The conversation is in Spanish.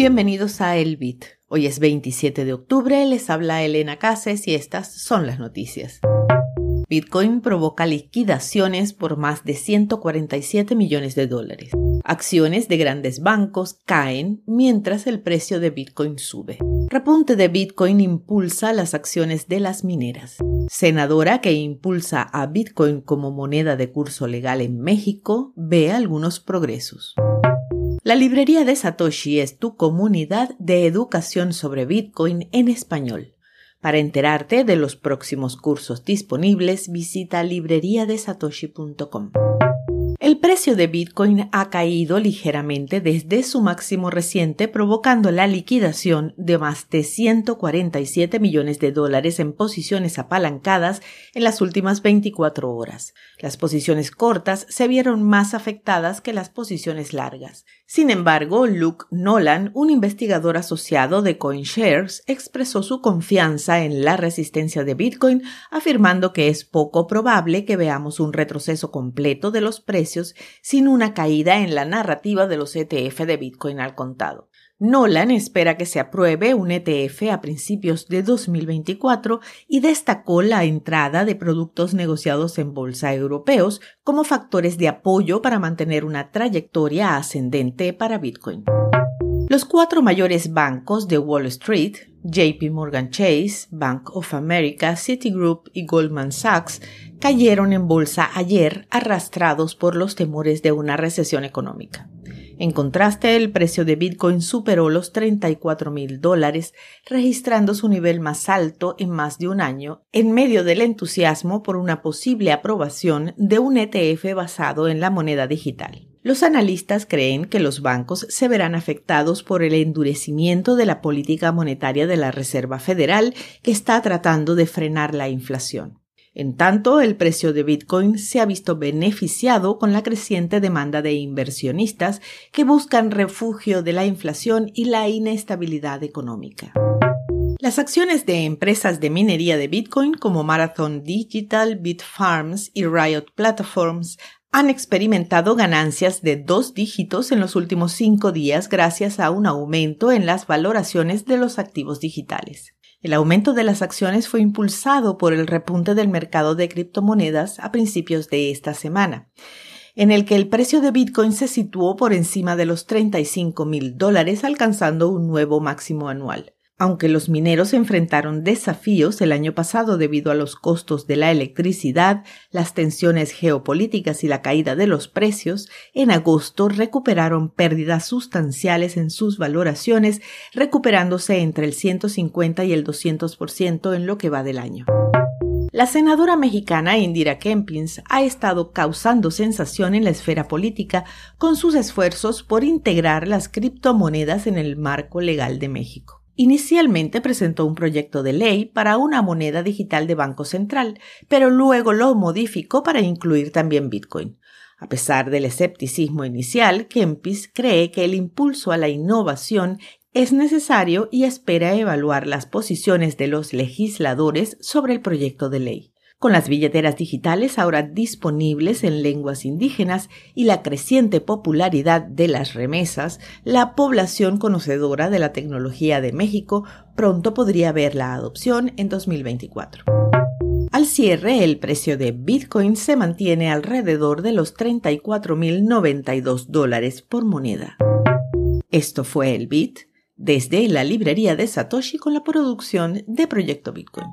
Bienvenidos a El Bit. Hoy es 27 de octubre, les habla Elena Cases y estas son las noticias. Bitcoin provoca liquidaciones por más de 147 millones de dólares. Acciones de grandes bancos caen mientras el precio de Bitcoin sube. Repunte de Bitcoin impulsa las acciones de las mineras. Senadora que impulsa a Bitcoin como moneda de curso legal en México ve algunos progresos. La librería de Satoshi es tu comunidad de educación sobre Bitcoin en español. Para enterarte de los próximos cursos disponibles, visita libreriadesatoshi.com. El precio de Bitcoin ha caído ligeramente desde su máximo reciente, provocando la liquidación de más de 147 millones de dólares en posiciones apalancadas en las últimas 24 horas. Las posiciones cortas se vieron más afectadas que las posiciones largas. Sin embargo, Luke Nolan, un investigador asociado de CoinShares, expresó su confianza en la resistencia de Bitcoin, afirmando que es poco probable que veamos un retroceso completo de los precios sin una caída en la narrativa de los ETF de Bitcoin al contado. Nolan espera que se apruebe un ETF a principios de 2024 y destacó la entrada de productos negociados en bolsa europeos como factores de apoyo para mantener una trayectoria ascendente para Bitcoin. Los cuatro mayores bancos de Wall Street, JP Morgan Chase, Bank of America, Citigroup y Goldman Sachs, cayeron en bolsa ayer arrastrados por los temores de una recesión económica. En contraste, el precio de Bitcoin superó los 34 mil dólares, registrando su nivel más alto en más de un año, en medio del entusiasmo por una posible aprobación de un ETF basado en la moneda digital. Los analistas creen que los bancos se verán afectados por el endurecimiento de la política monetaria de la Reserva Federal que está tratando de frenar la inflación. En tanto, el precio de Bitcoin se ha visto beneficiado con la creciente demanda de inversionistas que buscan refugio de la inflación y la inestabilidad económica. Las acciones de empresas de minería de Bitcoin como Marathon Digital, Bitfarms y Riot Platforms han experimentado ganancias de dos dígitos en los últimos cinco días gracias a un aumento en las valoraciones de los activos digitales. El aumento de las acciones fue impulsado por el repunte del mercado de criptomonedas a principios de esta semana, en el que el precio de Bitcoin se situó por encima de los 35 mil dólares, alcanzando un nuevo máximo anual. Aunque los mineros enfrentaron desafíos el año pasado debido a los costos de la electricidad, las tensiones geopolíticas y la caída de los precios, en agosto recuperaron pérdidas sustanciales en sus valoraciones, recuperándose entre el 150 y el 200% en lo que va del año. La senadora mexicana Indira Kempins ha estado causando sensación en la esfera política con sus esfuerzos por integrar las criptomonedas en el marco legal de México. Inicialmente presentó un proyecto de ley para una moneda digital de Banco Central, pero luego lo modificó para incluir también Bitcoin. A pesar del escepticismo inicial, Kempis cree que el impulso a la innovación es necesario y espera evaluar las posiciones de los legisladores sobre el proyecto de ley. Con las billeteras digitales ahora disponibles en lenguas indígenas y la creciente popularidad de las remesas, la población conocedora de la tecnología de México pronto podría ver la adopción en 2024. Al cierre, el precio de Bitcoin se mantiene alrededor de los 34.092 dólares por moneda. Esto fue el Bit desde la librería de Satoshi con la producción de Proyecto Bitcoin.